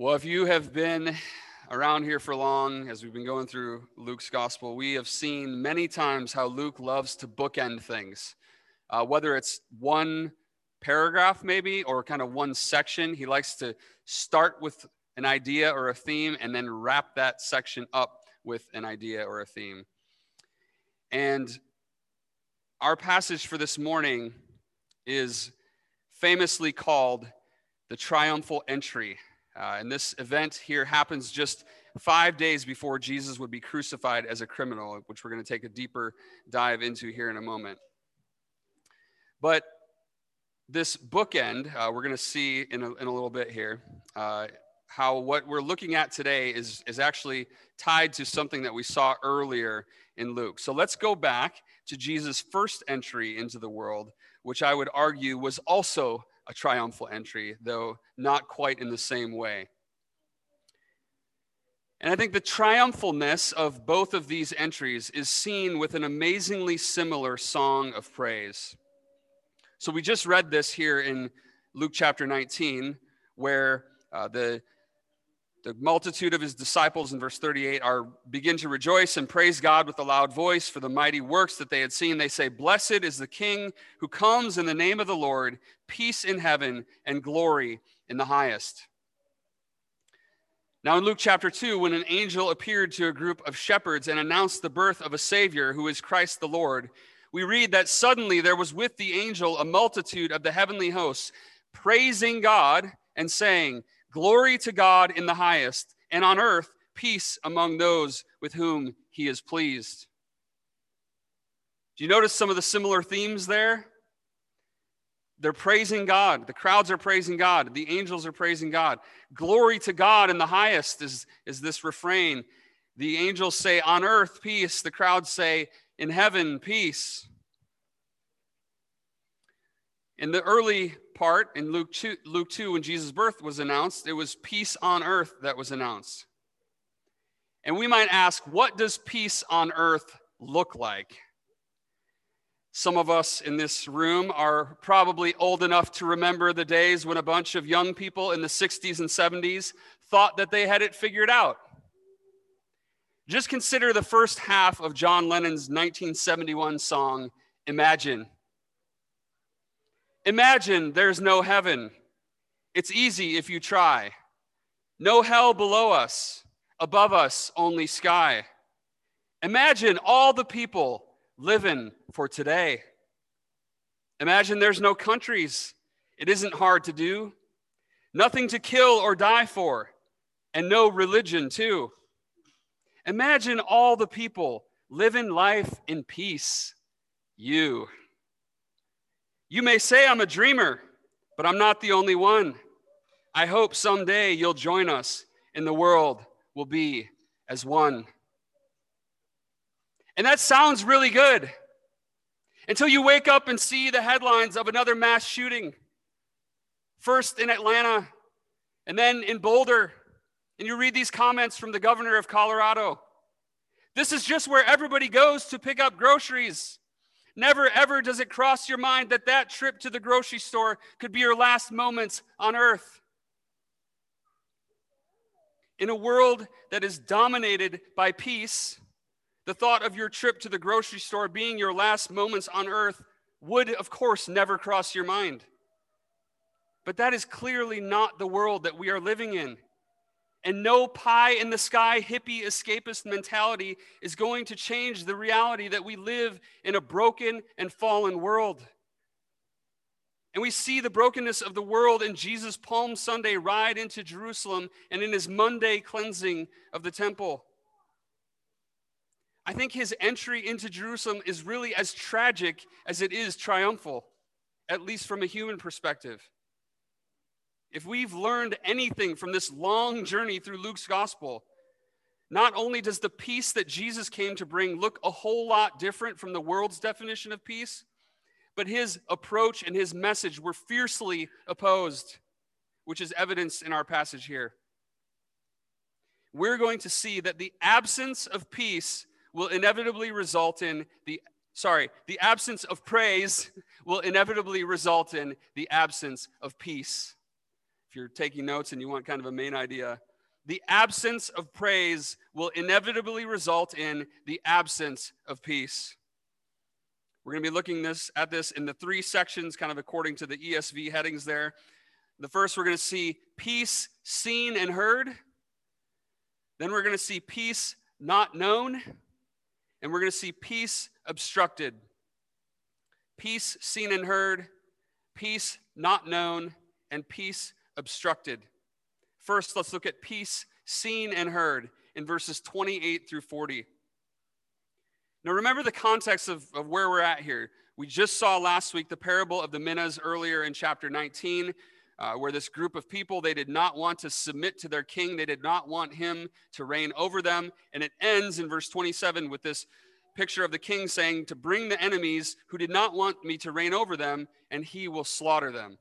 Well, if you have been around here for long, as we've been going through Luke's gospel, we have seen many times how Luke loves to bookend things. Uh, whether it's one paragraph, maybe, or kind of one section, he likes to start with an idea or a theme and then wrap that section up with an idea or a theme. And our passage for this morning is famously called the triumphal entry. Uh, and this event here happens just five days before Jesus would be crucified as a criminal, which we're going to take a deeper dive into here in a moment. But this bookend, uh, we're going to see in a, in a little bit here, uh, how what we're looking at today is, is actually tied to something that we saw earlier in Luke. So let's go back to Jesus' first entry into the world, which I would argue was also a triumphal entry, though not quite in the same way. And I think the triumphalness of both of these entries is seen with an amazingly similar song of praise. So we just read this here in Luke chapter 19, where uh, the the multitude of his disciples in verse 38 are begin to rejoice and praise God with a loud voice for the mighty works that they had seen. They say, Blessed is the King who comes in the name of the Lord, peace in heaven and glory in the highest. Now, in Luke chapter 2, when an angel appeared to a group of shepherds and announced the birth of a Savior who is Christ the Lord, we read that suddenly there was with the angel a multitude of the heavenly hosts praising God and saying, Glory to God in the highest, and on earth, peace among those with whom he is pleased. Do you notice some of the similar themes there? They're praising God. The crowds are praising God. The angels are praising God. Glory to God in the highest is, is this refrain. The angels say, On earth, peace. The crowds say, In heaven, peace. In the early part in Luke 2, Luke 2, when Jesus' birth was announced, it was peace on earth that was announced. And we might ask, what does peace on earth look like? Some of us in this room are probably old enough to remember the days when a bunch of young people in the 60s and 70s thought that they had it figured out. Just consider the first half of John Lennon's 1971 song, Imagine. Imagine there's no heaven. It's easy if you try. No hell below us, above us, only sky. Imagine all the people living for today. Imagine there's no countries. It isn't hard to do. Nothing to kill or die for, and no religion, too. Imagine all the people living life in peace. You. You may say I'm a dreamer, but I'm not the only one. I hope someday you'll join us and the world will be as one. And that sounds really good until you wake up and see the headlines of another mass shooting. First in Atlanta, and then in Boulder. And you read these comments from the governor of Colorado. This is just where everybody goes to pick up groceries. Never ever does it cross your mind that that trip to the grocery store could be your last moments on earth. In a world that is dominated by peace, the thought of your trip to the grocery store being your last moments on earth would, of course, never cross your mind. But that is clearly not the world that we are living in. And no pie in the sky hippie escapist mentality is going to change the reality that we live in a broken and fallen world. And we see the brokenness of the world in Jesus' Palm Sunday ride into Jerusalem and in his Monday cleansing of the temple. I think his entry into Jerusalem is really as tragic as it is triumphal, at least from a human perspective. If we've learned anything from this long journey through Luke's gospel, not only does the peace that Jesus came to bring look a whole lot different from the world's definition of peace, but his approach and his message were fiercely opposed, which is evidenced in our passage here. We're going to see that the absence of peace will inevitably result in the sorry, the absence of praise will inevitably result in the absence of peace you're taking notes and you want kind of a main idea, the absence of praise will inevitably result in the absence of peace. We're going to be looking this at this in the three sections, kind of according to the ESV headings there. The first, we're going to see peace seen and heard. Then we're going to see peace not known. And we're going to see peace obstructed. Peace seen and heard, peace not known, and peace obstructed. First, let's look at peace seen and heard in verses 28 through 40. Now, remember the context of, of where we're at here. We just saw last week the parable of the minas earlier in chapter 19, uh, where this group of people, they did not want to submit to their king. They did not want him to reign over them. And it ends in verse 27 with this picture of the king saying, To bring the enemies who did not want me to reign over them, and he will slaughter them.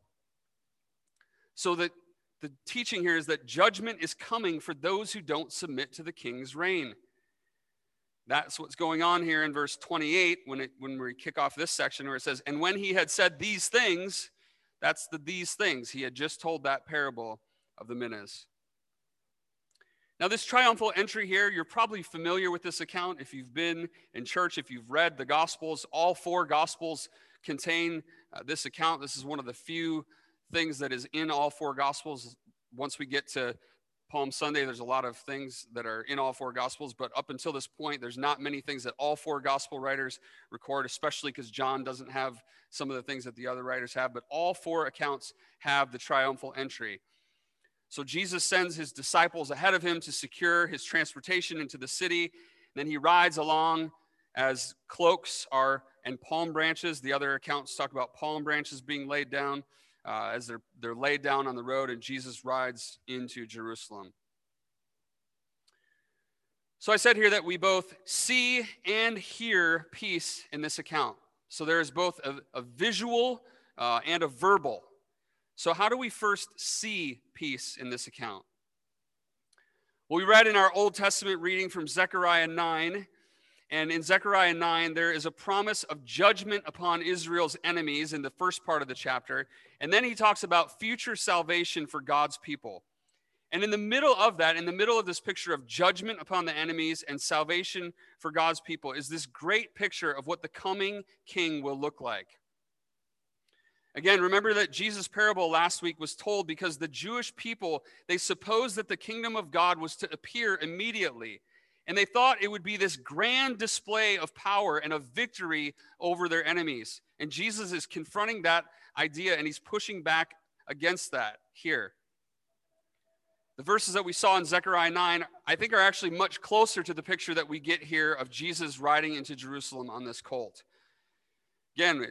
So that the teaching here is that judgment is coming for those who don't submit to the king's reign. That's what's going on here in verse 28 when, it, when we kick off this section where it says, And when he had said these things, that's the these things. He had just told that parable of the minas. Now, this triumphal entry here, you're probably familiar with this account if you've been in church, if you've read the Gospels. All four Gospels contain uh, this account. This is one of the few things that is in all four Gospels. Once we get to Palm Sunday, there's a lot of things that are in all four Gospels, but up until this point, there's not many things that all four Gospel writers record, especially because John doesn't have some of the things that the other writers have, but all four accounts have the triumphal entry. So Jesus sends his disciples ahead of him to secure his transportation into the city. Then he rides along as cloaks are and palm branches. The other accounts talk about palm branches being laid down uh, as they're, they're laid down on the road, and Jesus rides into Jerusalem. So I said here that we both see and hear peace in this account. So there is both a, a visual uh, and a verbal. So, how do we first see peace in this account? Well, we read in our Old Testament reading from Zechariah 9 and in Zechariah 9, there is a promise of judgment upon Israel's enemies in the first part of the chapter. And then he talks about future salvation for God's people. And in the middle of that, in the middle of this picture of judgment upon the enemies and salvation for God's people, is this great picture of what the coming king will look like. Again, remember that Jesus' parable last week was told because the Jewish people, they supposed that the kingdom of God was to appear immediately. And they thought it would be this grand display of power and of victory over their enemies. And Jesus is confronting that idea and he's pushing back against that here. The verses that we saw in Zechariah 9, I think, are actually much closer to the picture that we get here of Jesus riding into Jerusalem on this colt. Again,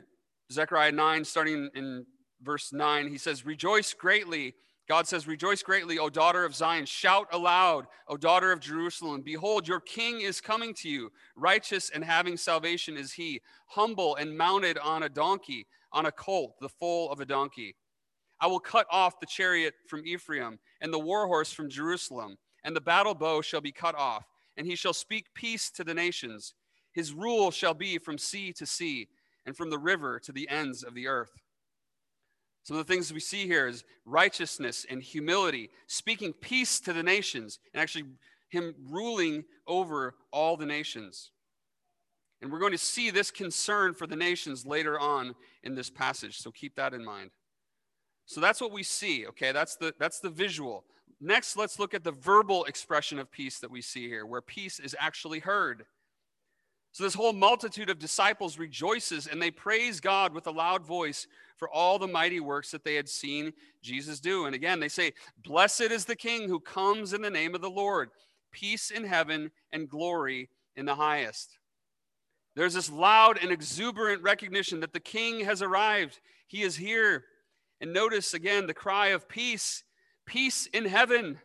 Zechariah 9, starting in verse 9, he says, Rejoice greatly God says, Rejoice greatly, O daughter of Zion. Shout aloud, O daughter of Jerusalem. Behold, your king is coming to you. Righteous and having salvation is he, humble and mounted on a donkey, on a colt, the foal of a donkey. I will cut off the chariot from Ephraim and the war horse from Jerusalem, and the battle bow shall be cut off, and he shall speak peace to the nations. His rule shall be from sea to sea, and from the river to the ends of the earth. Some of the things we see here is righteousness and humility, speaking peace to the nations, and actually him ruling over all the nations. And we're going to see this concern for the nations later on in this passage, so keep that in mind. So that's what we see, okay? That's the that's the visual. Next, let's look at the verbal expression of peace that we see here, where peace is actually heard. So this whole multitude of disciples rejoices and they praise God with a loud voice for all the mighty works that they had seen Jesus do. And again, they say, Blessed is the King who comes in the name of the Lord, peace in heaven and glory in the highest. There's this loud and exuberant recognition that the King has arrived. He is here. And notice again the cry of peace, peace in heaven.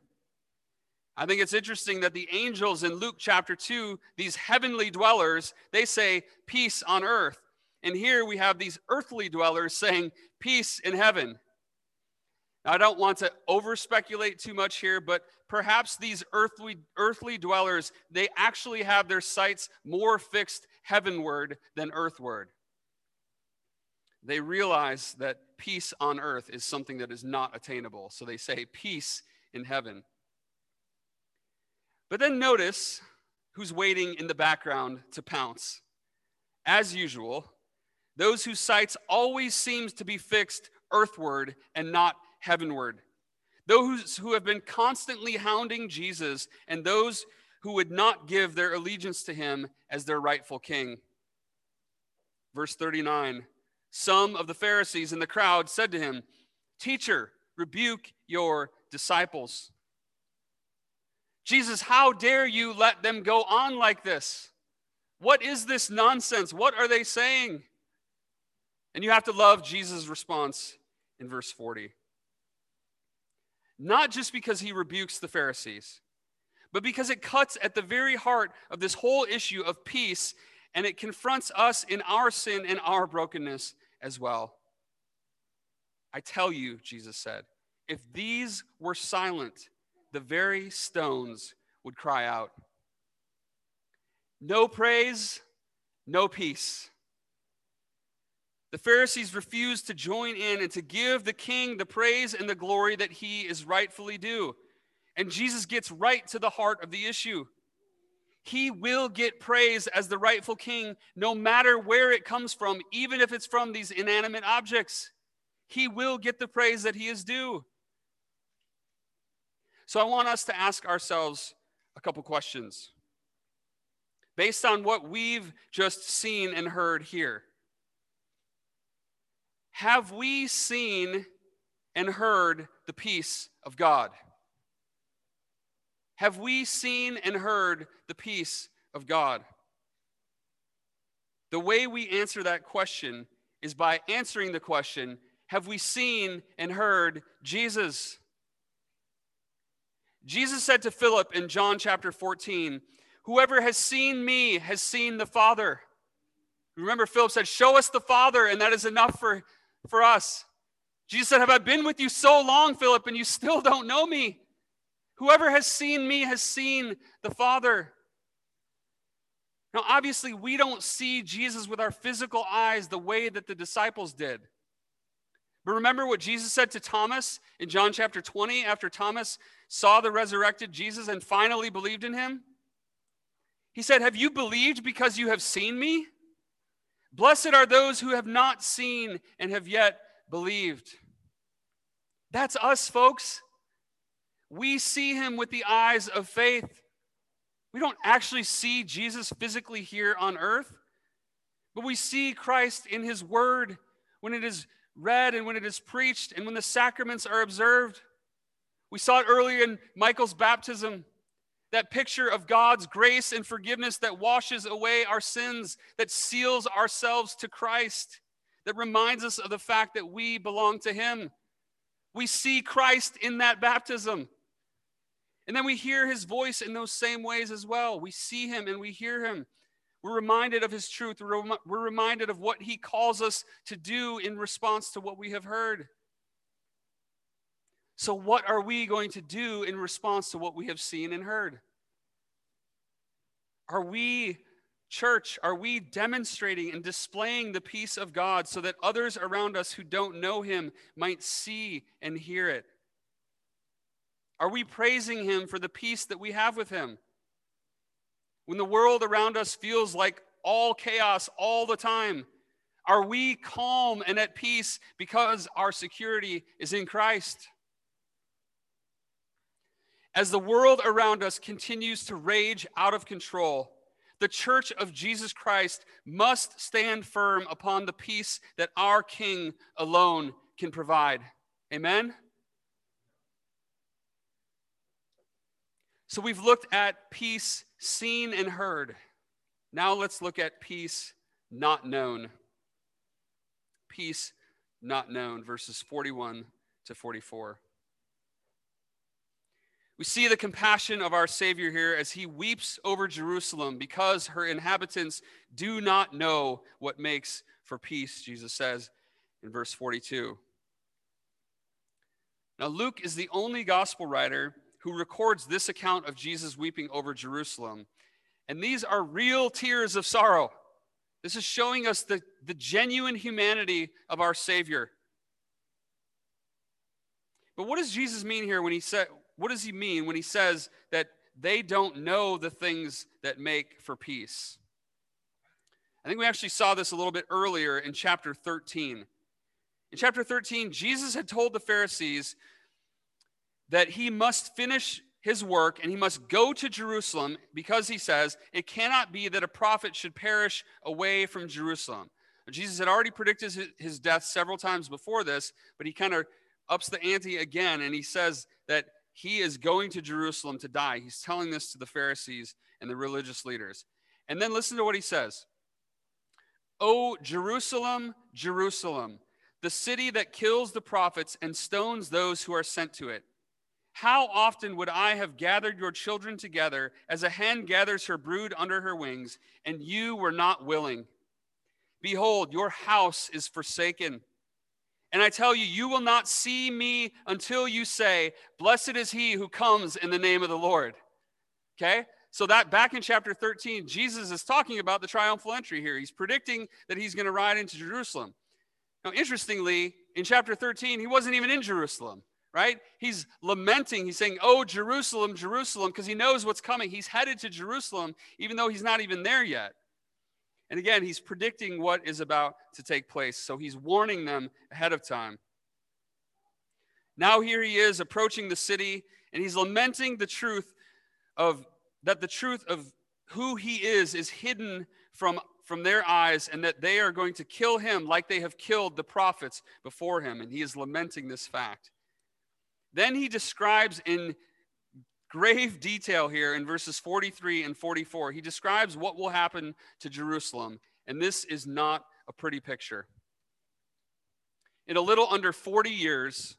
I think it's interesting that the angels in Luke chapter 2, these heavenly dwellers, they say peace on earth. And here we have these earthly dwellers saying, Peace in heaven. Now, I don't want to over speculate too much here, but perhaps these earthly, earthly dwellers, they actually have their sights more fixed heavenward than earthward. They realize that peace on earth is something that is not attainable. So they say peace in heaven. But then notice who's waiting in the background to pounce. As usual, those whose sights always seems to be fixed earthward and not heavenward. Those who have been constantly hounding Jesus and those who would not give their allegiance to him as their rightful king. Verse 39 Some of the Pharisees in the crowd said to him, Teacher, rebuke your disciples. Jesus, how dare you let them go on like this? What is this nonsense? What are they saying? And you have to love Jesus' response in verse 40. Not just because he rebukes the Pharisees, but because it cuts at the very heart of this whole issue of peace and it confronts us in our sin and our brokenness as well. I tell you, Jesus said, if these were silent, the very stones would cry out. No praise, no peace. The Pharisees refused to join in and to give the king the praise and the glory that he is rightfully due. And Jesus gets right to the heart of the issue. He will get praise as the rightful king, no matter where it comes from, even if it's from these inanimate objects. He will get the praise that he is due. So I want us to ask ourselves a couple questions based on what we've just seen and heard here. Have we seen and heard the peace of God? Have we seen and heard the peace of God? The way we answer that question is by answering the question Have we seen and heard Jesus? Jesus said to Philip in John chapter 14, Whoever has seen me has seen the Father. Remember, Philip said, Show us the Father, and that is enough for, for us. Jesus said, Have I been with you so long, Philip, and you still don't know me? Whoever has seen me has seen the Father. Now, obviously, we don't see Jesus with our physical eyes the way that the disciples did. But remember what Jesus said to Thomas in John chapter 20 after Thomas saw the resurrected Jesus and finally believed in him? He said, Have you believed because you have seen me? Blessed are those who have not seen and have yet believed. That's us, folks. We see him with the eyes of faith. We don't actually see Jesus physically here on earth, but we see Christ in his word when it is read and when it is preached and when the sacraments are observed. We saw it earlier in Michael's baptism that picture of God's grace and forgiveness that washes away our sins, that seals ourselves to Christ, that reminds us of the fact that we belong to Him. We see Christ in that baptism. And then we hear His voice in those same ways as well. We see Him and we hear Him. We're reminded of His truth. We're, rem- we're reminded of what He calls us to do in response to what we have heard. So, what are we going to do in response to what we have seen and heard? Are we, church, are we demonstrating and displaying the peace of God so that others around us who don't know Him might see and hear it? Are we praising Him for the peace that we have with Him? When the world around us feels like all chaos all the time, are we calm and at peace because our security is in Christ? As the world around us continues to rage out of control, the church of Jesus Christ must stand firm upon the peace that our King alone can provide. Amen? So we've looked at peace seen and heard. Now let's look at peace not known. Peace not known, verses 41 to 44. We see the compassion of our Savior here as he weeps over Jerusalem because her inhabitants do not know what makes for peace, Jesus says in verse 42. Now, Luke is the only gospel writer who records this account of Jesus weeping over Jerusalem. And these are real tears of sorrow. This is showing us the, the genuine humanity of our Savior. But what does Jesus mean here when he said, what does he mean when he says that they don't know the things that make for peace? I think we actually saw this a little bit earlier in chapter 13. In chapter 13, Jesus had told the Pharisees that he must finish his work and he must go to Jerusalem because he says it cannot be that a prophet should perish away from Jerusalem. Jesus had already predicted his death several times before this, but he kind of ups the ante again and he says that he is going to Jerusalem to die. He's telling this to the Pharisees and the religious leaders. And then listen to what he says Oh, Jerusalem, Jerusalem, the city that kills the prophets and stones those who are sent to it. How often would I have gathered your children together as a hen gathers her brood under her wings, and you were not willing? Behold, your house is forsaken. And I tell you, you will not see me until you say, Blessed is he who comes in the name of the Lord. Okay? So, that back in chapter 13, Jesus is talking about the triumphal entry here. He's predicting that he's going to ride into Jerusalem. Now, interestingly, in chapter 13, he wasn't even in Jerusalem, right? He's lamenting. He's saying, Oh, Jerusalem, Jerusalem, because he knows what's coming. He's headed to Jerusalem, even though he's not even there yet. And again, he's predicting what is about to take place. So he's warning them ahead of time. Now, here he is approaching the city, and he's lamenting the truth of that the truth of who he is is hidden from, from their eyes, and that they are going to kill him like they have killed the prophets before him. And he is lamenting this fact. Then he describes in grave detail here in verses 43 and 44. He describes what will happen to Jerusalem, and this is not a pretty picture. In a little under 40 years,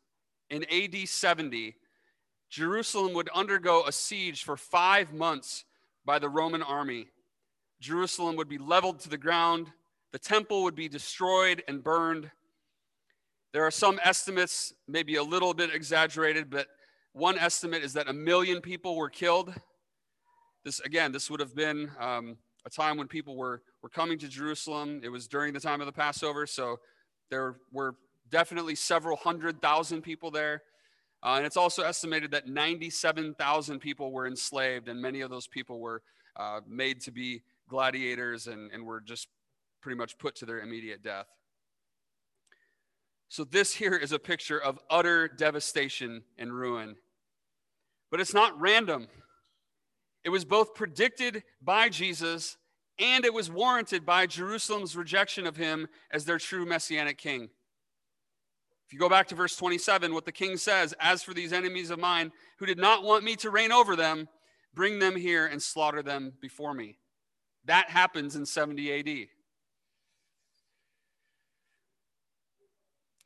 in AD 70, Jerusalem would undergo a siege for five months by the Roman army. Jerusalem would be leveled to the ground, the temple would be destroyed and burned. There are some estimates, maybe a little bit exaggerated, but one estimate is that a million people were killed. This, again, this would have been um, a time when people were, were coming to Jerusalem. It was during the time of the Passover, so there were definitely several hundred thousand people there. Uh, and it's also estimated that 97,000 people were enslaved, and many of those people were uh, made to be gladiators and, and were just pretty much put to their immediate death. So, this here is a picture of utter devastation and ruin. But it's not random. It was both predicted by Jesus and it was warranted by Jerusalem's rejection of him as their true messianic king. If you go back to verse 27, what the king says, As for these enemies of mine who did not want me to reign over them, bring them here and slaughter them before me. That happens in 70 AD.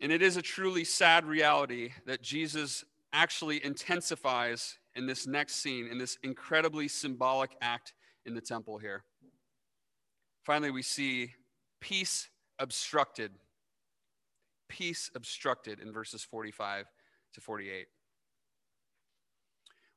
And it is a truly sad reality that Jesus actually intensifies in this next scene, in this incredibly symbolic act in the temple here. Finally, we see peace obstructed peace obstructed in verses 45 to 48.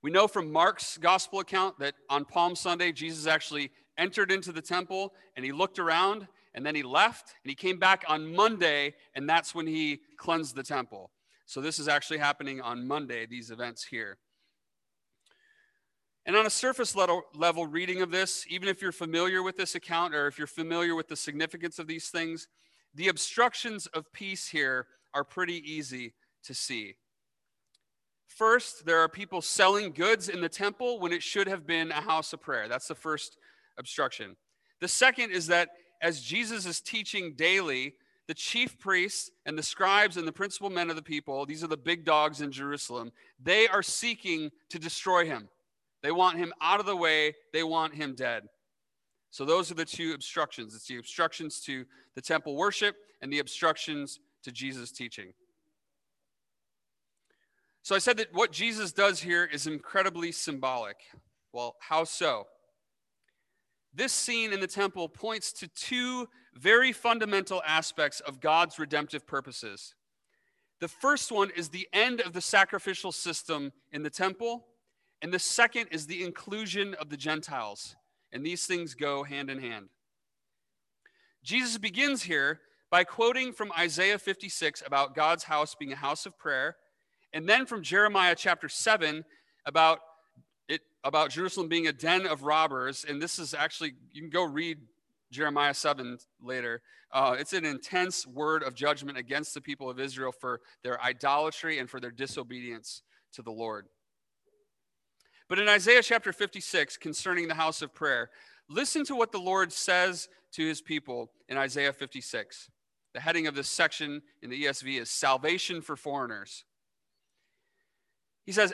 We know from Mark's gospel account that on Palm Sunday, Jesus actually entered into the temple and he looked around and then he left and he came back on Monday and that's when he cleansed the temple. So this is actually happening on Monday, these events here. And on a surface level, level reading of this, even if you're familiar with this account or if you're familiar with the significance of these things, the obstructions of peace here are pretty easy to see. First, there are people selling goods in the temple when it should have been a house of prayer. That's the first obstruction. The second is that as Jesus is teaching daily, the chief priests and the scribes and the principal men of the people, these are the big dogs in Jerusalem, they are seeking to destroy him. They want him out of the way, they want him dead. So those are the two obstructions. It's the obstructions to the temple worship and the obstructions to Jesus' teaching. So I said that what Jesus does here is incredibly symbolic. Well, how so? This scene in the temple points to two very fundamental aspects of God's redemptive purposes. The first one is the end of the sacrificial system in the temple, and the second is the inclusion of the Gentiles. And these things go hand in hand. Jesus begins here by quoting from Isaiah 56 about God's house being a house of prayer And then from Jeremiah chapter 7 about about Jerusalem being a den of robbers. And this is actually, you can go read Jeremiah 7 later. Uh, it's an intense word of judgment against the people of Israel for their idolatry and for their disobedience to the Lord. But in Isaiah chapter 56, concerning the house of prayer, listen to what the Lord says to his people in Isaiah 56. The heading of this section in the ESV is Salvation for Foreigners. He says,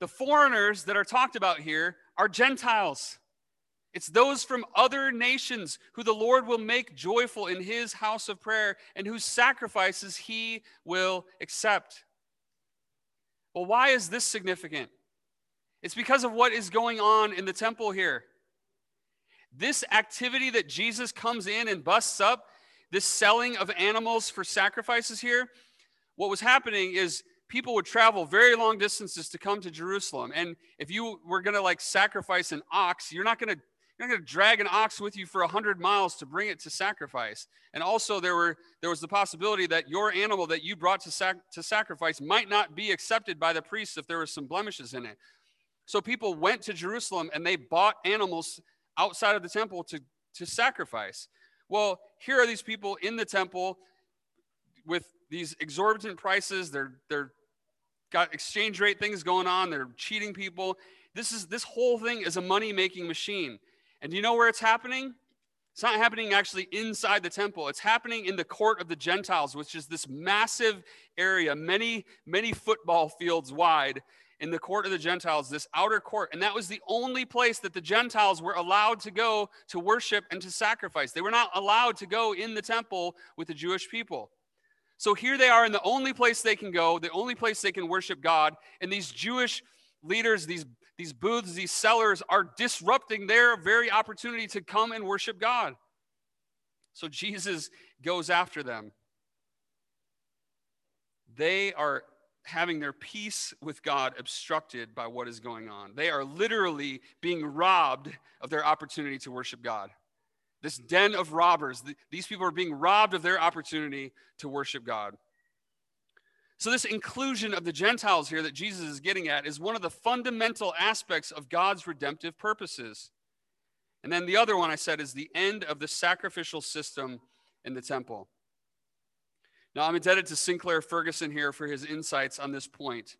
The foreigners that are talked about here are Gentiles. It's those from other nations who the Lord will make joyful in his house of prayer and whose sacrifices he will accept. Well, why is this significant? It's because of what is going on in the temple here. This activity that Jesus comes in and busts up, this selling of animals for sacrifices here, what was happening is people would travel very long distances to come to Jerusalem. And if you were going to like sacrifice an ox, you're not going to you're going to drag an ox with you for 100 miles to bring it to sacrifice. And also there were there was the possibility that your animal that you brought to sac- to sacrifice might not be accepted by the priests if there were some blemishes in it. So people went to Jerusalem and they bought animals outside of the temple to, to sacrifice. Well, here are these people in the temple with these exorbitant prices. They're they're got exchange rate things going on. They're cheating people. This is this whole thing is a money-making machine. And do you know where it's happening? It's not happening actually inside the temple. It's happening in the court of the Gentiles, which is this massive area, many, many football fields wide in the court of the Gentiles, this outer court. And that was the only place that the Gentiles were allowed to go to worship and to sacrifice. They were not allowed to go in the temple with the Jewish people. So here they are in the only place they can go, the only place they can worship God. And these Jewish leaders, these, these booths, these sellers are disrupting their very opportunity to come and worship God. So Jesus goes after them. They are having their peace with God obstructed by what is going on. They are literally being robbed of their opportunity to worship God. This den of robbers, these people are being robbed of their opportunity to worship God. So, this inclusion of the Gentiles here that Jesus is getting at is one of the fundamental aspects of God's redemptive purposes. And then the other one I said is the end of the sacrificial system in the temple. Now, I'm indebted to Sinclair Ferguson here for his insights on this point.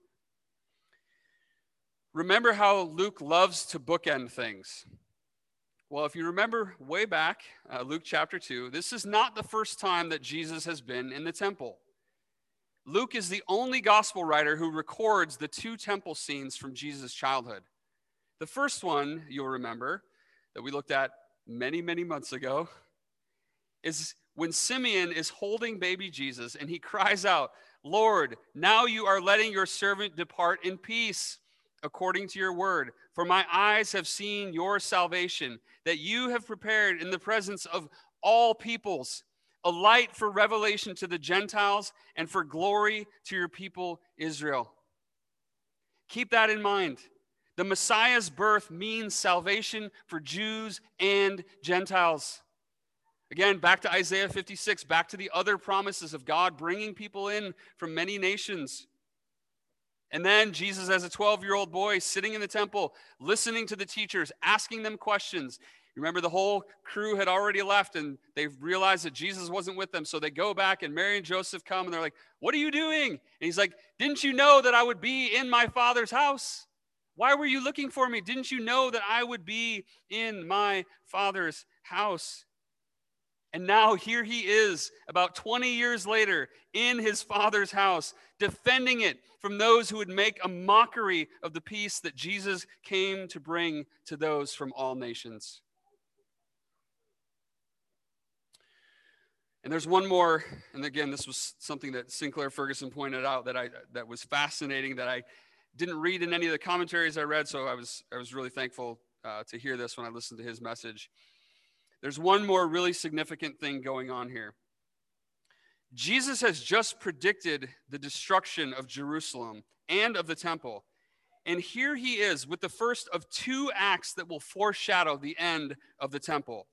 Remember how Luke loves to bookend things. Well, if you remember way back, uh, Luke chapter 2, this is not the first time that Jesus has been in the temple. Luke is the only gospel writer who records the two temple scenes from Jesus' childhood. The first one, you'll remember, that we looked at many, many months ago, is when Simeon is holding baby Jesus and he cries out, Lord, now you are letting your servant depart in peace according to your word. For my eyes have seen your salvation, that you have prepared in the presence of all peoples, a light for revelation to the Gentiles and for glory to your people Israel. Keep that in mind. The Messiah's birth means salvation for Jews and Gentiles. Again, back to Isaiah 56, back to the other promises of God bringing people in from many nations. And then Jesus, as a 12 year old boy, sitting in the temple, listening to the teachers, asking them questions. Remember, the whole crew had already left and they realized that Jesus wasn't with them. So they go back, and Mary and Joseph come and they're like, What are you doing? And he's like, Didn't you know that I would be in my father's house? Why were you looking for me? Didn't you know that I would be in my father's house? And now here he is, about 20 years later, in his father's house, defending it from those who would make a mockery of the peace that Jesus came to bring to those from all nations. And there's one more, and again, this was something that Sinclair Ferguson pointed out that I that was fascinating that I didn't read in any of the commentaries I read, so I was I was really thankful uh, to hear this when I listened to his message. There's one more really significant thing going on here. Jesus has just predicted the destruction of Jerusalem and of the temple. And here he is with the first of two acts that will foreshadow the end of the temple.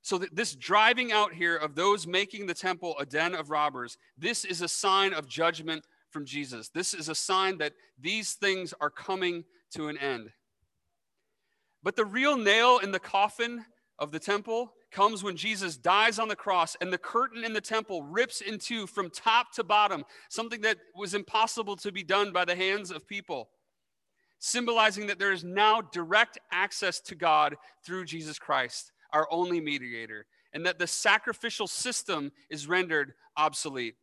So, this driving out here of those making the temple a den of robbers, this is a sign of judgment from Jesus. This is a sign that these things are coming to an end. But the real nail in the coffin of the temple comes when Jesus dies on the cross and the curtain in the temple rips in two from top to bottom, something that was impossible to be done by the hands of people, symbolizing that there is now direct access to God through Jesus Christ our only mediator, and that the sacrificial system is rendered obsolete.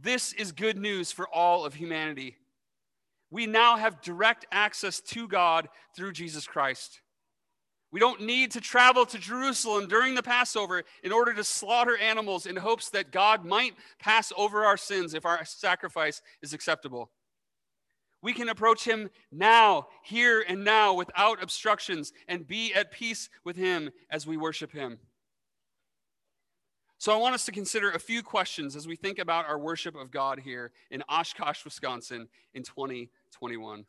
This is good news for all of humanity. We now have direct access to God through Jesus Christ. We don't need to travel to Jerusalem during the Passover in order to slaughter animals in hopes that God might pass over our sins if our sacrifice is acceptable. We can approach him now, here and now, without obstructions, and be at peace with him as we worship him. So, I want us to consider a few questions as we think about our worship of God here in Oshkosh, Wisconsin in 2021.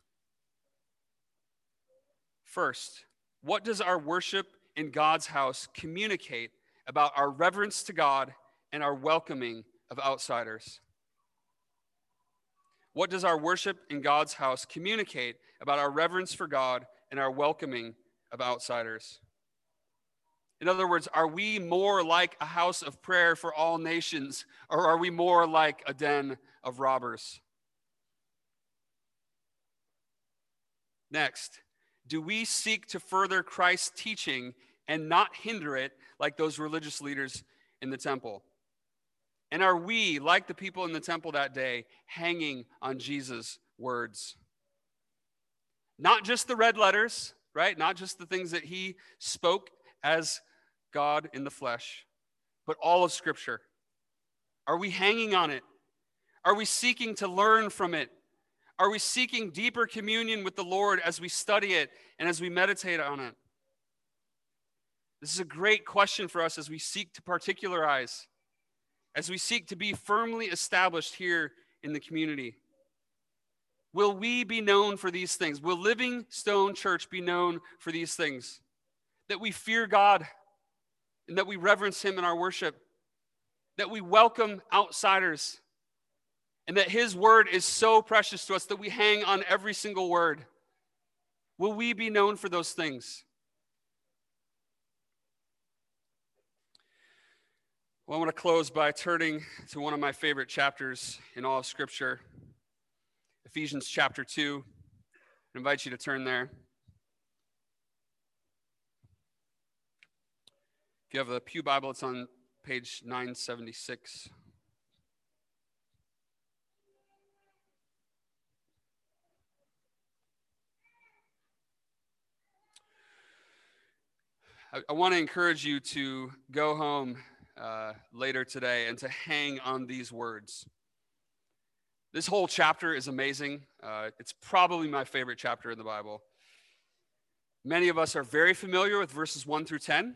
First, what does our worship in God's house communicate about our reverence to God and our welcoming of outsiders? What does our worship in God's house communicate about our reverence for God and our welcoming of outsiders? In other words, are we more like a house of prayer for all nations, or are we more like a den of robbers? Next, do we seek to further Christ's teaching and not hinder it like those religious leaders in the temple? And are we, like the people in the temple that day, hanging on Jesus' words? Not just the red letters, right? Not just the things that he spoke as God in the flesh, but all of Scripture. Are we hanging on it? Are we seeking to learn from it? Are we seeking deeper communion with the Lord as we study it and as we meditate on it? This is a great question for us as we seek to particularize as we seek to be firmly established here in the community? Will we be known for these things? Will Living Stone Church be known for these things? That we fear God and that we reverence Him in our worship, that we welcome outsiders, and that His word is so precious to us that we hang on every single word. Will we be known for those things? Well, I want to close by turning to one of my favorite chapters in all of Scripture, Ephesians chapter 2. I invite you to turn there. If you have a Pew Bible, it's on page 976. I, I want to encourage you to go home uh, later today and to hang on these words. This whole chapter is amazing. Uh, it's probably my favorite chapter in the Bible. Many of us are very familiar with verses 1 through 10.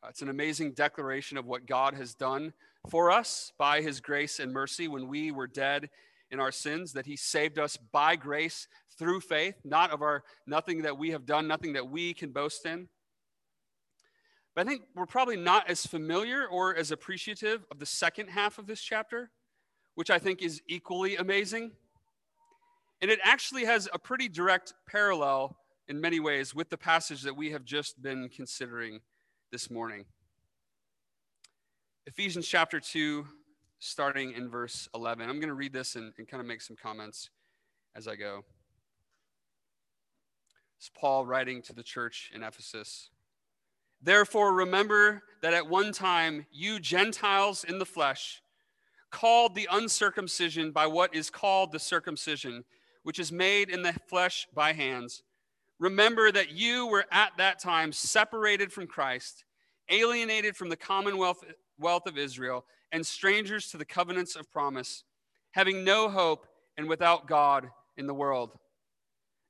Uh, it's an amazing declaration of what God has done for us by his grace and mercy when we were dead in our sins that he saved us by grace through faith not of our nothing that we have done nothing that we can boast in but I think we're probably not as familiar or as appreciative of the second half of this chapter, which I think is equally amazing. And it actually has a pretty direct parallel in many ways with the passage that we have just been considering this morning. Ephesians chapter 2, starting in verse 11. I'm going to read this and, and kind of make some comments as I go. It's Paul writing to the church in Ephesus. Therefore, remember that at one time you Gentiles in the flesh, called the uncircumcision by what is called the circumcision, which is made in the flesh by hands. Remember that you were at that time separated from Christ, alienated from the commonwealth wealth of Israel, and strangers to the covenants of promise, having no hope and without God in the world.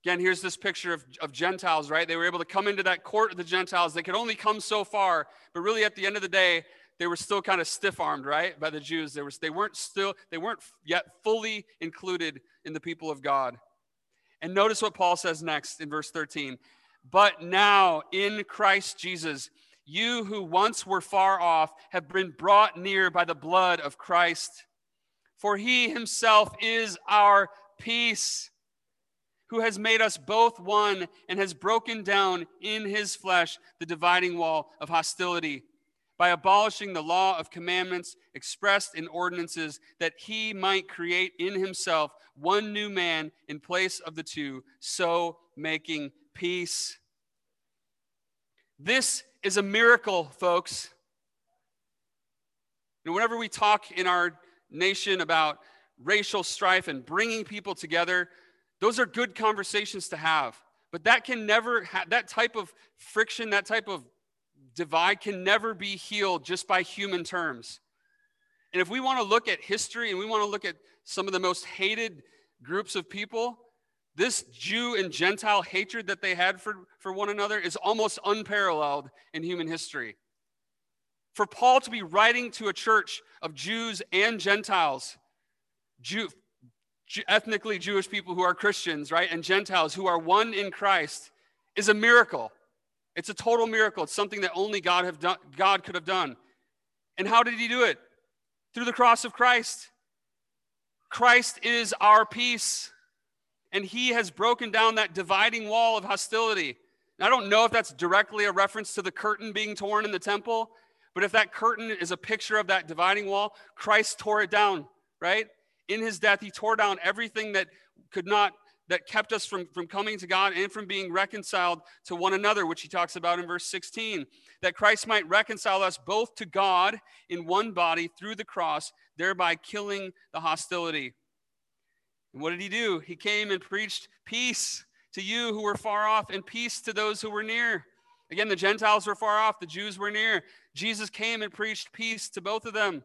Again, here's this picture of, of Gentiles, right? They were able to come into that court of the Gentiles. They could only come so far, but really at the end of the day, they were still kind of stiff-armed, right, by the Jews. They, were, they weren't still, they weren't yet fully included in the people of God. And notice what Paul says next in verse 13. But now in Christ Jesus, you who once were far off have been brought near by the blood of Christ. For he himself is our peace, who has made us both one and has broken down in his flesh the dividing wall of hostility by abolishing the law of commandments expressed in ordinances, that he might create in himself one new man in place of the two, so making peace. This is a miracle, folks. And whenever we talk in our nation about racial strife and bringing people together, those are good conversations to have. But that can never, ha- that type of friction, that type of divide can never be healed just by human terms. And if we want to look at history and we want to look at some of the most hated groups of people, this Jew and Gentile hatred that they had for, for one another is almost unparalleled in human history. For Paul to be writing to a church of Jews and Gentiles, Jew, ethnically Jewish people who are Christians, right, and Gentiles who are one in Christ, is a miracle. It's a total miracle. It's something that only God, have done, God could have done. And how did he do it? Through the cross of Christ. Christ is our peace and he has broken down that dividing wall of hostility. I don't know if that's directly a reference to the curtain being torn in the temple, but if that curtain is a picture of that dividing wall, Christ tore it down, right? In his death, he tore down everything that could not, that kept us from, from coming to God and from being reconciled to one another, which he talks about in verse 16. That Christ might reconcile us both to God in one body through the cross, thereby killing the hostility. And what did he do? He came and preached peace to you who were far off and peace to those who were near. Again, the Gentiles were far off, the Jews were near. Jesus came and preached peace to both of them.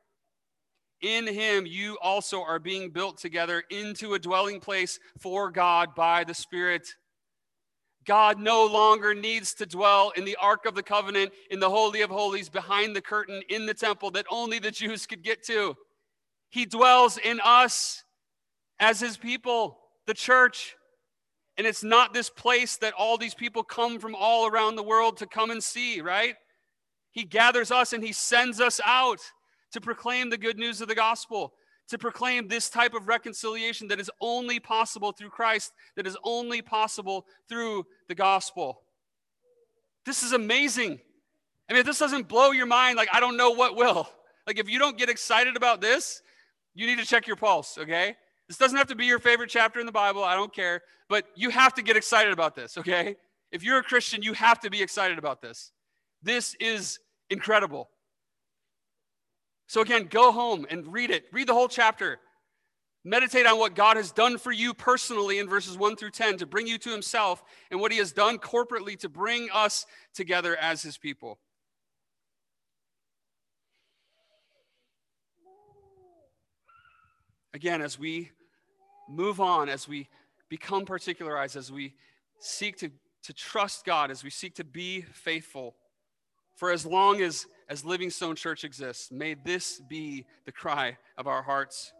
In him you also are being built together into a dwelling place for God by the Spirit. God no longer needs to dwell in the Ark of the Covenant, in the Holy of Holies, behind the curtain in the temple that only the Jews could get to. He dwells in us as his people, the church. And it's not this place that all these people come from all around the world to come and see, right? He gathers us and he sends us out to proclaim the good news of the gospel, to proclaim this type of reconciliation that is only possible through Christ, that is only possible through the gospel. This is amazing. I mean, if this doesn't blow your mind, like, I don't know what will. Like, if you don't get excited about this, you need to check your pulse, okay? This doesn't have to be your favorite chapter in the Bible. I don't care. But you have to get excited about this, okay? If you're a Christian, you have to be excited about this. This is incredible. So, again, go home and read it. Read the whole chapter. Meditate on what God has done for you personally in verses 1 through 10 to bring you to Himself and what He has done corporately to bring us together as His people. Again, as we move on, as we become particularized, as we seek to, to trust God, as we seek to be faithful, for as long as, as Living Stone Church exists, may this be the cry of our hearts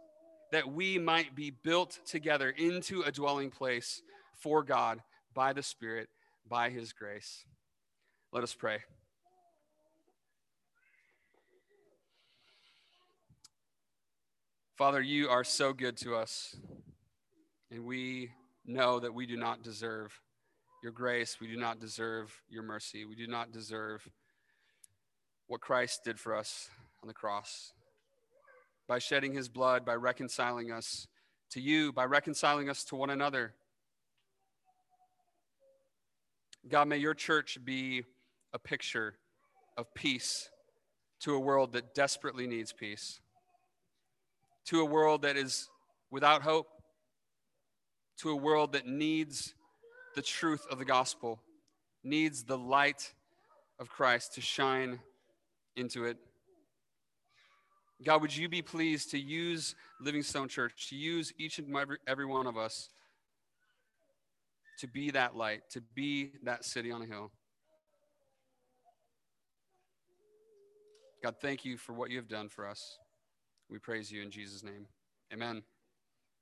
that we might be built together into a dwelling place for God by the Spirit, by His grace. Let us pray. Father, you are so good to us. And we know that we do not deserve your grace. We do not deserve your mercy. We do not deserve what Christ did for us on the cross. by shedding his blood, by reconciling us to you, by reconciling us to one another. God, may your church be a picture of peace to a world that desperately needs peace, to a world that is without hope, to a world that needs the truth of the gospel, needs the light of Christ to shine into it. God, would you be pleased to use Livingstone Church, to use each and every, one of us to be that light, to be that city on a hill? God, thank you for what you have done for us. We praise you in Jesus' name. Amen.